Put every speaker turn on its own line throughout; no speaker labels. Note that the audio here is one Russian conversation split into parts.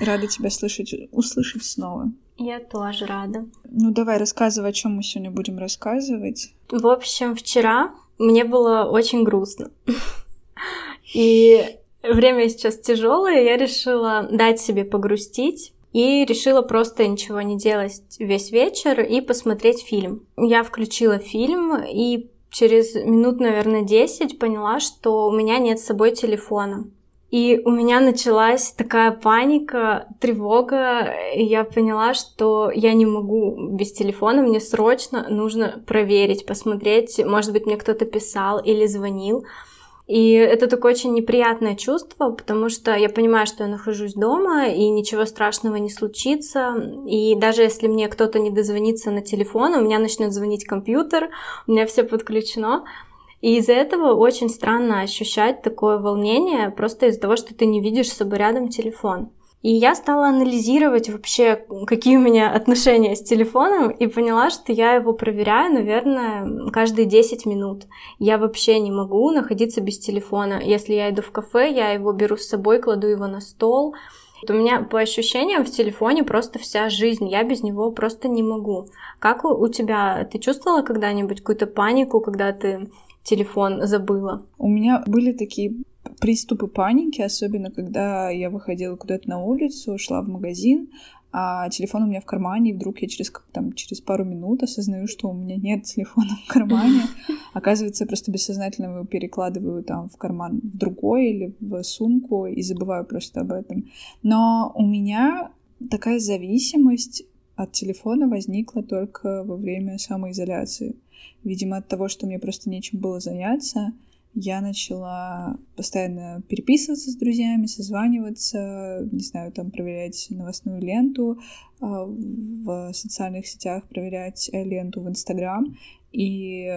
Рада тебя слышать, услышать снова.
Я тоже рада.
Ну давай рассказывай, о чем мы сегодня будем рассказывать.
В общем, вчера мне было очень грустно. И время сейчас тяжелое, я решила дать себе погрустить и решила просто ничего не делать весь вечер и посмотреть фильм. Я включила фильм и через минут, наверное, 10 поняла, что у меня нет с собой телефона. И у меня началась такая паника, тревога, и я поняла, что я не могу без телефона, мне срочно нужно проверить, посмотреть, может быть, мне кто-то писал или звонил. И это такое очень неприятное чувство, потому что я понимаю, что я нахожусь дома, и ничего страшного не случится. И даже если мне кто-то не дозвонится на телефон, у меня начнет звонить компьютер, у меня все подключено. И из-за этого очень странно ощущать такое волнение просто из-за того, что ты не видишь с собой рядом телефон. И я стала анализировать вообще, какие у меня отношения с телефоном, и поняла, что я его проверяю, наверное, каждые 10 минут. Я вообще не могу находиться без телефона. Если я иду в кафе, я его беру с собой, кладу его на стол. У меня по ощущениям в телефоне просто вся жизнь, я без него просто не могу. Как у, у тебя? Ты чувствовала когда-нибудь какую-то панику, когда ты телефон забыла?
У меня были такие приступы паники, особенно когда я выходила куда-то на улицу, шла в магазин, а телефон у меня в кармане, и вдруг я через, там, через пару минут осознаю, что у меня нет телефона в кармане. Оказывается, я просто бессознательно его перекладываю там в карман в другой или в сумку и забываю просто об этом. Но у меня такая зависимость от телефона возникла только во время самоизоляции. Видимо, от того, что мне просто нечем было заняться, я начала постоянно переписываться с друзьями, созваниваться, не знаю, там проверять новостную ленту а, в социальных сетях, проверять ленту в Инстаграм. И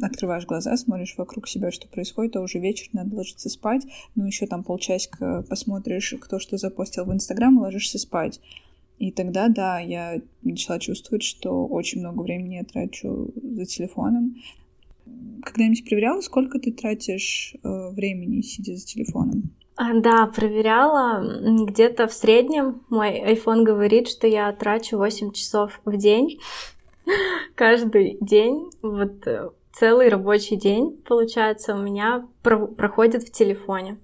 открываешь глаза, смотришь вокруг себя, что происходит, а уже вечер, надо ложиться спать. Ну, еще там полчасика посмотришь, кто что запостил в Инстаграм, и ложишься спать. И тогда, да, я начала чувствовать, что очень много времени я трачу за телефоном. Когда-нибудь проверяла, сколько ты тратишь э, времени, сидя за телефоном?
А, да, проверяла. Где-то в среднем мой iPhone говорит, что я трачу 8 часов в день. Каждый день. Вот э, целый рабочий день, получается, у меня про- проходит в телефоне.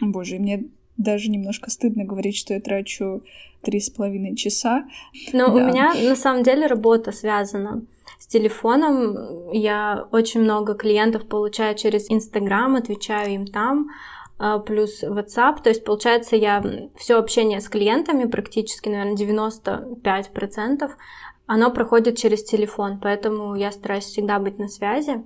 Боже, мне даже немножко стыдно говорить, что я трачу три с половиной часа.
Но да. у меня на самом деле работа связана с телефоном. Я очень много клиентов получаю через Инстаграм, отвечаю им там а, плюс WhatsApp. То есть, получается, я все общение с клиентами, практически, наверное, 95%, оно проходит через телефон, поэтому я стараюсь всегда быть на связи.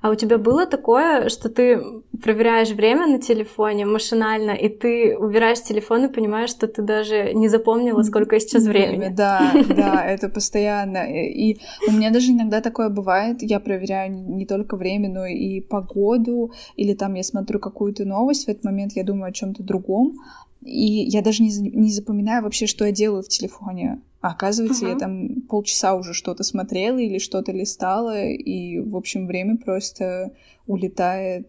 А у тебя было такое, что ты проверяешь время на телефоне машинально, и ты убираешь телефон и понимаешь, что ты даже не запомнила, сколько сейчас времени?
Да, да, это постоянно. И у меня даже иногда такое бывает, я проверяю не только время, но и погоду, или там я смотрю какую-то новость, в этот момент я думаю о чем-то другом, и я даже не, не запоминаю вообще, что я делаю в телефоне. А оказывается, uh-huh. я там полчаса уже что-то смотрела или что-то листала, и, в общем, время просто улетает.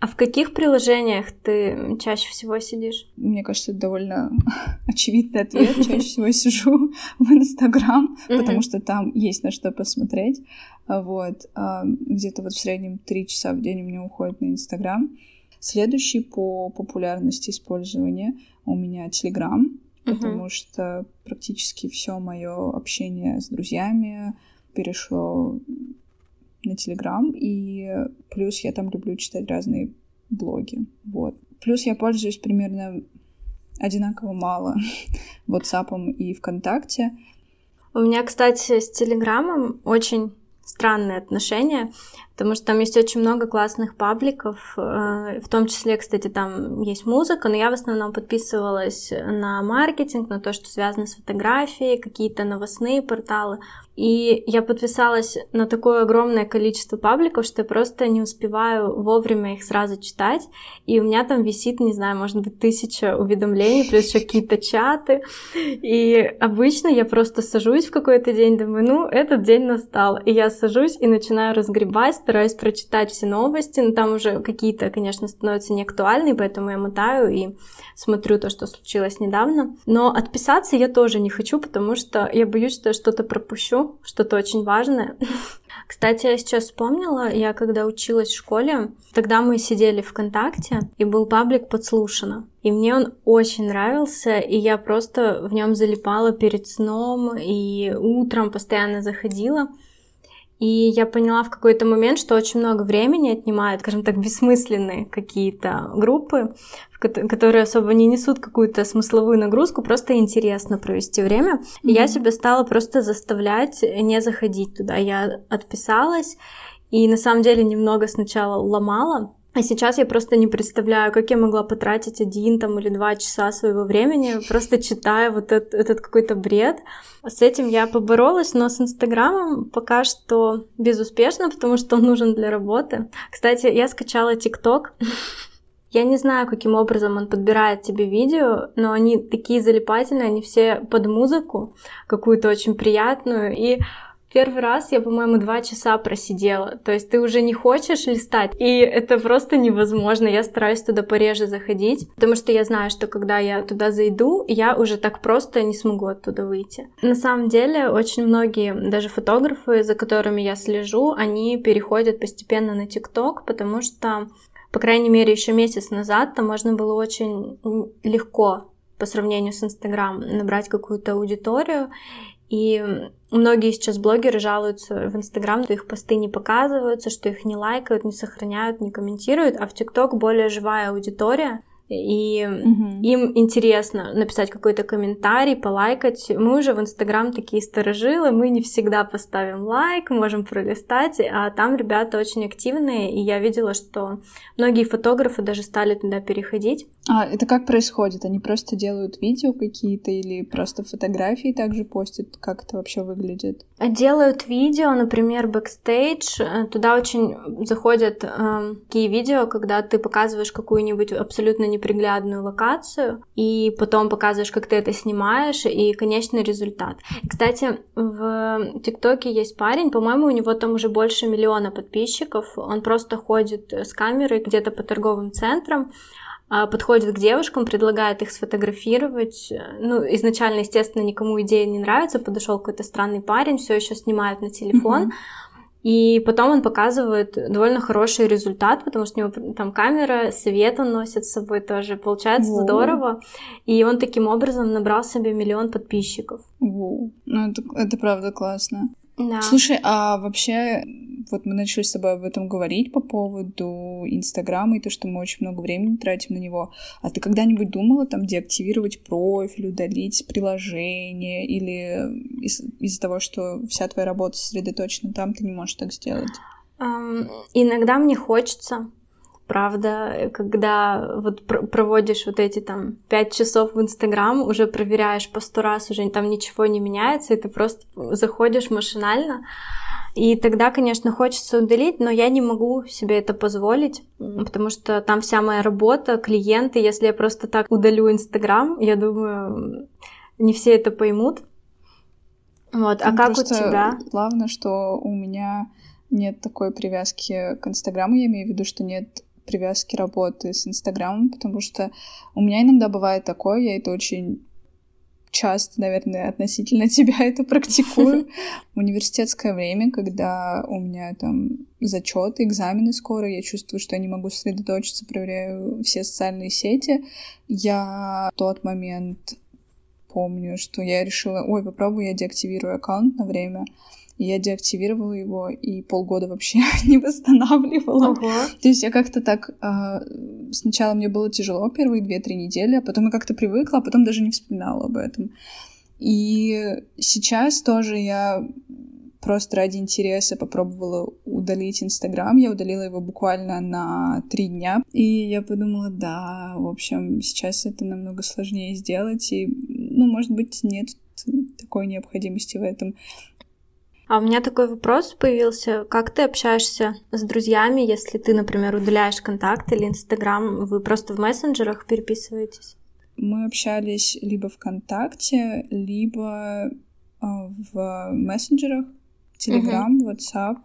А в каких приложениях ты чаще всего сидишь?
Мне кажется, это довольно очевидный ответ. Чаще всего сижу в Инстаграм, потому что там есть на что посмотреть. Вот. А, где-то вот в среднем три часа в день у меня уходит на Инстаграм. Следующий по популярности использования у меня Телеграм, потому uh-huh. что практически все мое общение с друзьями перешло на Телеграм, и плюс я там люблю читать разные блоги, вот. Плюс я пользуюсь примерно одинаково мало WhatsApp и ВКонтакте.
У меня, кстати, с Телеграмом очень странные отношения, потому что там есть очень много классных пабликов, э, в том числе, кстати, там есть музыка, но я в основном подписывалась на маркетинг, на то, что связано с фотографией, какие-то новостные порталы. И я подписалась на такое огромное количество пабликов, что я просто не успеваю вовремя их сразу читать. И у меня там висит, не знаю, может быть, тысяча уведомлений, плюс еще какие-то чаты. И обычно я просто сажусь в какой-то день, думаю, ну, этот день настал. И я сажусь и начинаю разгребать, стараюсь прочитать все новости. Но там уже какие-то, конечно, становятся неактуальны, поэтому я мотаю и смотрю то, что случилось недавно. Но отписаться я тоже не хочу, потому что я боюсь, что я что-то пропущу что-то очень важное. Кстати, я сейчас вспомнила, я когда училась в школе, тогда мы сидели ВКонтакте, и был паблик «Подслушано». И мне он очень нравился, и я просто в нем залипала перед сном, и утром постоянно заходила. И я поняла в какой-то момент, что очень много времени отнимают, скажем так, бессмысленные какие-то группы, которые особо не несут какую-то смысловую нагрузку, просто интересно провести время. Mm-hmm. И я себя стала просто заставлять не заходить туда. Я отписалась, и на самом деле немного сначала ломала, а сейчас я просто не представляю, как я могла потратить один там или два часа своего времени, просто читая вот этот, этот какой-то бред. С этим я поборолась, но с Инстаграмом пока что безуспешно, потому что он нужен для работы. Кстати, я скачала ТикТок. Я не знаю, каким образом он подбирает тебе видео, но они такие залипательные, они все под музыку, какую-то очень приятную. И Первый раз я, по-моему, два часа просидела. То есть ты уже не хочешь листать, и это просто невозможно. Я стараюсь туда пореже заходить, потому что я знаю, что когда я туда зайду, я уже так просто не смогу оттуда выйти. На самом деле, очень многие, даже фотографы, за которыми я слежу, они переходят постепенно на ТикТок, потому что, по крайней мере, еще месяц назад там можно было очень легко по сравнению с Инстаграм набрать какую-то аудиторию, и многие сейчас блогеры жалуются в Инстаграм, что их посты не показываются, что их не лайкают, не сохраняют, не комментируют, а в ТикТок более живая аудитория, и угу. им интересно написать какой-то комментарий, полайкать. Мы уже в Инстаграм такие старожилы, мы не всегда поставим лайк, можем пролистать, а там ребята очень активные, и я видела, что многие фотографы даже стали туда переходить.
А это как происходит? Они просто делают видео какие-то или просто фотографии также постят? Как это вообще выглядит?
Делают видео, например, бэкстейдж. Туда очень заходят э, такие видео, когда ты показываешь какую-нибудь абсолютно не неприглядную локацию, и потом показываешь, как ты это снимаешь, и конечный результат. Кстати, в ТикТоке есть парень, по-моему, у него там уже больше миллиона подписчиков, он просто ходит с камерой где-то по торговым центрам, подходит к девушкам, предлагает их сфотографировать. Ну, изначально, естественно, никому идея не нравится, подошел какой-то странный парень, все еще снимает на телефон. Mm-hmm и потом он показывает довольно хороший результат, потому что у него там камера, свет он носит с собой тоже. Получается Воу. здорово. И он таким образом набрал себе миллион подписчиков.
Воу. Ну, это, это правда классно.
Да.
Слушай, а вообще, вот мы начали с тобой об этом говорить по поводу Инстаграма и то, что мы очень много времени тратим на него. А ты когда-нибудь думала там деактивировать профиль, удалить приложение или из- из-за того, что вся твоя работа сосредоточена там, ты не можешь так сделать?
Um, иногда мне хочется, правда, когда вот проводишь вот эти там пять часов в Инстаграм, уже проверяешь по сто раз, уже там ничего не меняется, и ты просто заходишь машинально. И тогда, конечно, хочется удалить, но я не могу себе это позволить, потому что там вся моя работа, клиенты, если я просто так удалю Инстаграм, я думаю, не все это поймут. Вот, а ну, как у тебя?
Главное, что у меня нет такой привязки к Инстаграму, я имею в виду, что нет привязки работы с Инстаграмом, потому что у меня иногда бывает такое, я это очень часто, наверное, относительно тебя это практикую. В университетское время, когда у меня там зачеты, экзамены скоро, я чувствую, что я не могу сосредоточиться, проверяю все социальные сети. Я в тот момент помню, что я решила, ой, попробую я деактивирую аккаунт на время. И я деактивировала его и полгода вообще не восстанавливала.
Ого.
То есть я как-то так... Э, сначала мне было тяжело первые две-три недели, а потом я как-то привыкла, а потом даже не вспоминала об этом. И сейчас тоже я просто ради интереса попробовала удалить Инстаграм. Я удалила его буквально на три дня. И я подумала, да, в общем, сейчас это намного сложнее сделать. И, ну, может быть, нет такой необходимости в этом.
А у меня такой вопрос появился. Как ты общаешься с друзьями, если ты, например, удаляешь контакт или Инстаграм? Вы просто в мессенджерах переписываетесь?
Мы общались либо ВКонтакте, либо а, в мессенджерах, Telegram, uh-huh. WhatsApp.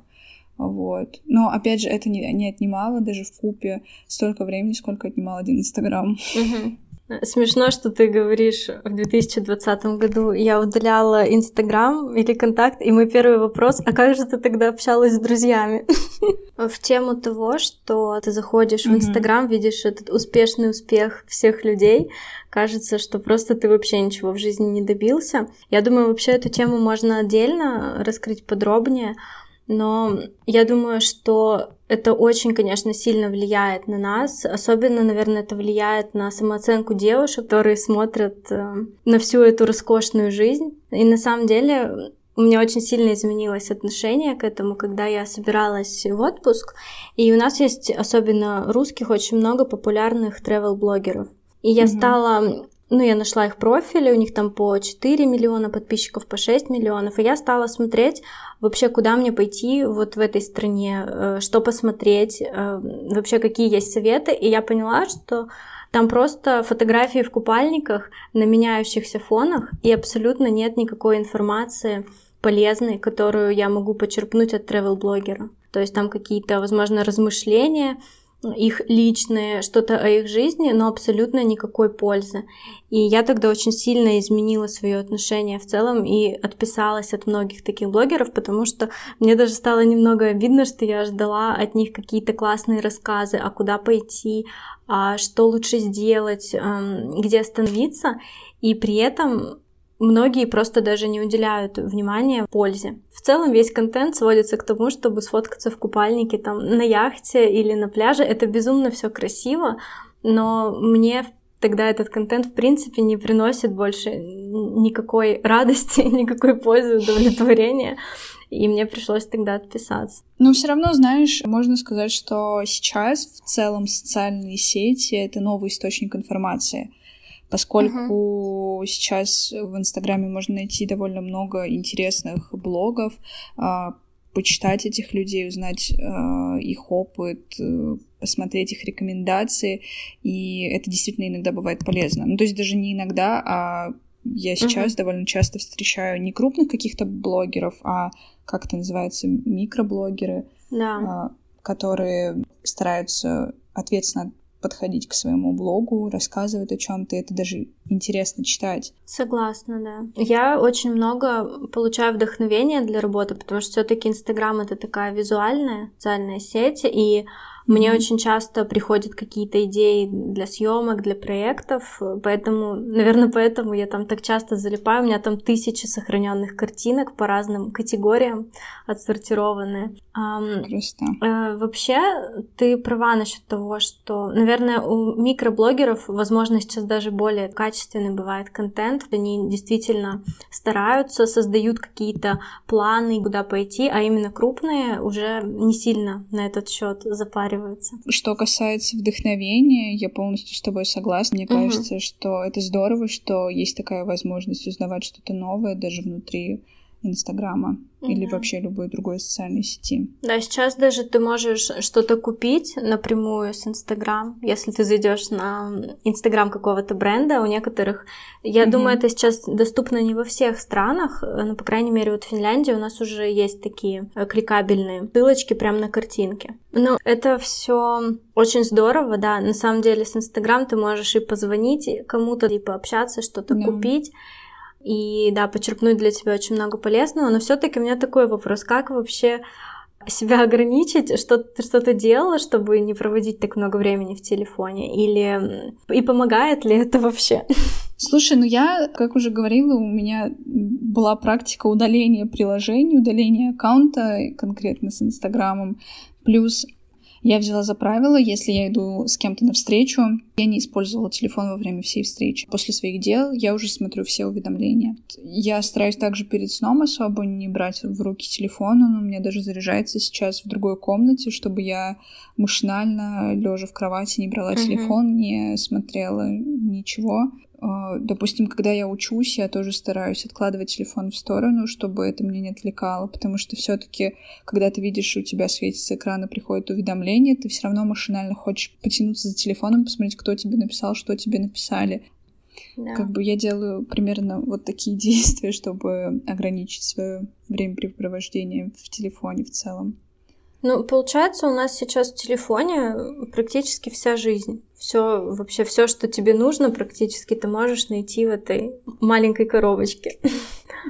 Вот. Но, опять же, это не, не отнимало даже в купе столько времени, сколько отнимал один Инстаграм.
Uh-huh. Смешно, что ты говоришь в 2020 году я удаляла Инстаграм или Контакт, и мой первый вопрос, а как же ты тогда общалась с друзьями? В тему того, что ты заходишь в Инстаграм, видишь этот успешный успех всех людей, кажется, что просто ты вообще ничего в жизни не добился. Я думаю, вообще эту тему можно отдельно раскрыть подробнее, но я думаю, что это очень, конечно, сильно влияет на нас. Особенно, наверное, это влияет на самооценку девушек, которые смотрят э, на всю эту роскошную жизнь. И на самом деле у меня очень сильно изменилось отношение к этому, когда я собиралась в отпуск. И у нас есть, особенно русских, очень много популярных travel-блогеров. И я mm-hmm. стала ну, я нашла их профили, у них там по 4 миллиона подписчиков, по 6 миллионов, и я стала смотреть вообще, куда мне пойти вот в этой стране, э, что посмотреть, э, вообще какие есть советы, и я поняла, что там просто фотографии в купальниках на меняющихся фонах, и абсолютно нет никакой информации полезной, которую я могу почерпнуть от travel-блогера. То есть там какие-то, возможно, размышления, их личные, что-то о их жизни, но абсолютно никакой пользы. И я тогда очень сильно изменила свое отношение в целом и отписалась от многих таких блогеров, потому что мне даже стало немного обидно, что я ждала от них какие-то классные рассказы, а куда пойти, а что лучше сделать, где остановиться. И при этом многие просто даже не уделяют внимания пользе. В целом весь контент сводится к тому, чтобы сфоткаться в купальнике там на яхте или на пляже. Это безумно все красиво, но мне тогда этот контент в принципе не приносит больше никакой радости, никакой пользы, удовлетворения. И мне пришлось тогда отписаться.
Но все равно, знаешь, можно сказать, что сейчас в целом социальные сети — это новый источник информации поскольку uh-huh. сейчас в Инстаграме можно найти довольно много интересных блогов, а, почитать этих людей, узнать а, их опыт, э, посмотреть их рекомендации, и это действительно иногда бывает полезно. Ну, то есть даже не иногда, а я сейчас uh-huh. довольно часто встречаю не крупных каких-то блогеров, а как это называется, микроблогеры,
да.
которые стараются ответственно подходить к своему блогу, рассказывать о чем-то, это даже интересно читать.
Согласна, да. Я очень много получаю вдохновения для работы, потому что все-таки Инстаграм это такая визуальная социальная сеть, и мне очень часто приходят какие-то идеи для съемок, для проектов, поэтому, наверное, поэтому я там так часто залипаю. У меня там тысячи сохраненных картинок по разным категориям отсортированные.
Просто.
Э, вообще, ты права насчет того, что, наверное, у микроблогеров, возможно, сейчас даже более качественный бывает контент. Они действительно стараются, создают какие-то планы, куда пойти, а именно крупные уже не сильно на этот счет запариваются договариваются.
Что касается вдохновения, я полностью с тобой согласна. Мне угу. кажется, что это здорово, что есть такая возможность узнавать что-то новое даже внутри Инстаграма mm-hmm. или вообще любой другой социальной сети.
Да, сейчас даже ты можешь что-то купить напрямую с Инстаграм, если ты зайдешь на Инстаграм какого-то бренда. У некоторых, я mm-hmm. думаю, это сейчас доступно не во всех странах, но, по крайней мере, вот в Финляндии у нас уже есть такие э, кликабельные ссылочки прямо на картинке. Но это все очень здорово, да. На самом деле с Инстаграм ты можешь и позвонить кому-то, и пообщаться, что-то yeah. купить и да, почерпнуть для тебя очень много полезного, но все-таки у меня такой вопрос, как вообще себя ограничить, что ты что-то делала, чтобы не проводить так много времени в телефоне, или и помогает ли это вообще?
Слушай, ну я, как уже говорила, у меня была практика удаления приложений, удаления аккаунта, конкретно с Инстаграмом, плюс Я взяла за правило, если я иду с кем-то навстречу, я не использовала телефон во время всей встречи. После своих дел я уже смотрю все уведомления. Я стараюсь также перед сном особо не брать в руки телефон, он у меня даже заряжается сейчас в другой комнате, чтобы я машинально, лежа в кровати, не брала uh-huh. телефон, не смотрела ничего. А, допустим, когда я учусь, я тоже стараюсь откладывать телефон в сторону, чтобы это меня не отвлекало, потому что все-таки, когда ты видишь, у тебя светится экран и приходит уведомление, ты все равно машинально хочешь потянуться за телефоном, посмотреть, кто тебе написал, что тебе написали. Да. Как бы я делаю примерно вот такие действия, чтобы ограничить свое времяпрепровождение в телефоне в целом.
Ну, получается, у нас сейчас в телефоне практически вся жизнь. Все, вообще все, что тебе нужно, практически ты можешь найти в этой маленькой коробочке.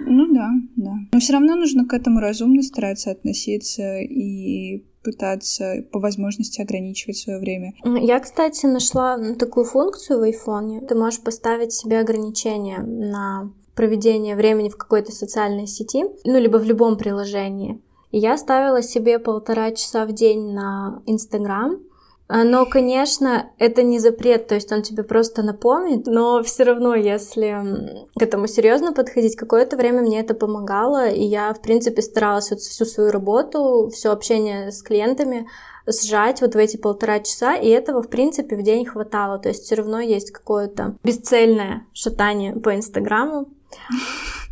Ну да, да. Но все равно нужно к этому разумно стараться относиться и пытаться по возможности ограничивать свое время.
Я, кстати, нашла такую функцию в айфоне. Ты можешь поставить себе ограничения на проведение времени в какой-то социальной сети, ну, либо в любом приложении. Я ставила себе полтора часа в день на Инстаграм. А, но, конечно, это не запрет, то есть он тебе просто напомнит, но все равно, если к этому серьезно подходить, какое-то время мне это помогало, и я, в принципе, старалась вот всю свою работу, все общение с клиентами сжать вот в эти полтора часа, и этого, в принципе, в день хватало, то есть все равно есть какое-то бесцельное шатание по Инстаграму,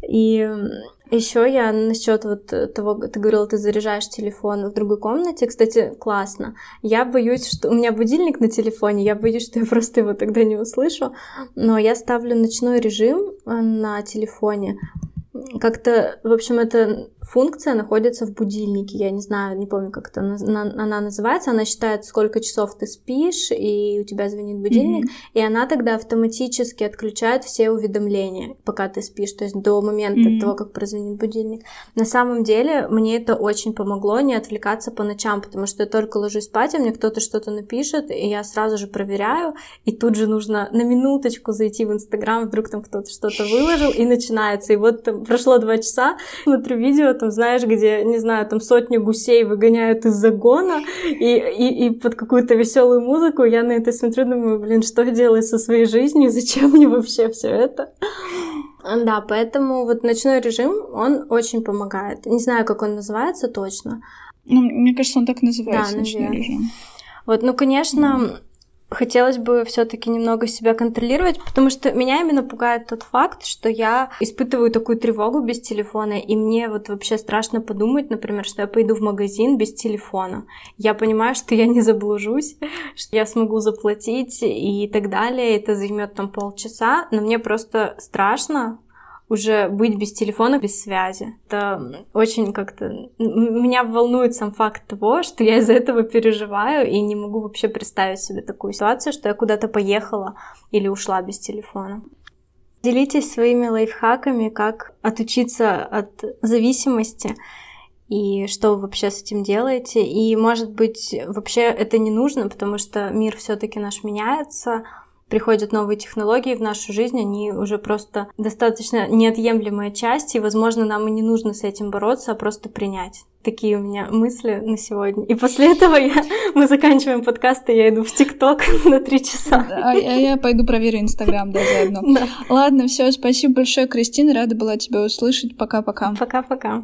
и еще я насчет вот того, ты говорила, ты заряжаешь телефон в другой комнате. Кстати, классно. Я боюсь, что у меня будильник на телефоне, я боюсь, что я просто его тогда не услышу. Но я ставлю ночной режим э, на телефоне. Как-то, в общем, эта функция находится в будильнике. Я не знаю, не помню, как это она называется. Она считает, сколько часов ты спишь, и у тебя звонит будильник. Mm-hmm. И она тогда автоматически отключает все уведомления, пока ты спишь, то есть до момента mm-hmm. того, как прозвонит будильник. На самом деле, мне это очень помогло не отвлекаться по ночам, потому что я только ложусь спать, а мне кто-то что-то напишет, и я сразу же проверяю, и тут же нужно на минуточку зайти в Инстаграм, вдруг там кто-то что-то выложил, и начинается. И вот там прошло два часа, смотрю видео, там, знаешь, где, не знаю, там сотню гусей выгоняют из загона, и, и, и под какую-то веселую музыку я на это смотрю, думаю, блин, что делать со своей жизнью, зачем мне вообще все это? Да, поэтому вот ночной режим, он очень помогает. Не знаю, как он называется точно.
Ну, мне кажется, он так называется, да, ночной режим.
Вот, ну, конечно, хотелось бы все-таки немного себя контролировать, потому что меня именно пугает тот факт, что я испытываю такую тревогу без телефона, и мне вот вообще страшно подумать, например, что я пойду в магазин без телефона. Я понимаю, что я не заблужусь, что я смогу заплатить и так далее, это займет там полчаса, но мне просто страшно, уже быть без телефона, без связи. Это очень как-то... Меня волнует сам факт того, что я из-за этого переживаю и не могу вообще представить себе такую ситуацию, что я куда-то поехала или ушла без телефона. Делитесь своими лайфхаками, как отучиться от зависимости и что вы вообще с этим делаете. И, может быть, вообще это не нужно, потому что мир все-таки наш меняется, приходят новые технологии в нашу жизнь, они уже просто достаточно неотъемлемая часть, и, возможно, нам и не нужно с этим бороться, а просто принять. Такие у меня мысли на сегодня. И после этого я, мы заканчиваем подкаст, и я иду в ТикТок на три часа.
А, а я пойду проверю Инстаграм, да, заодно. Да. Ладно, все, спасибо большое, Кристина, рада была тебя услышать. Пока-пока.
Пока-пока.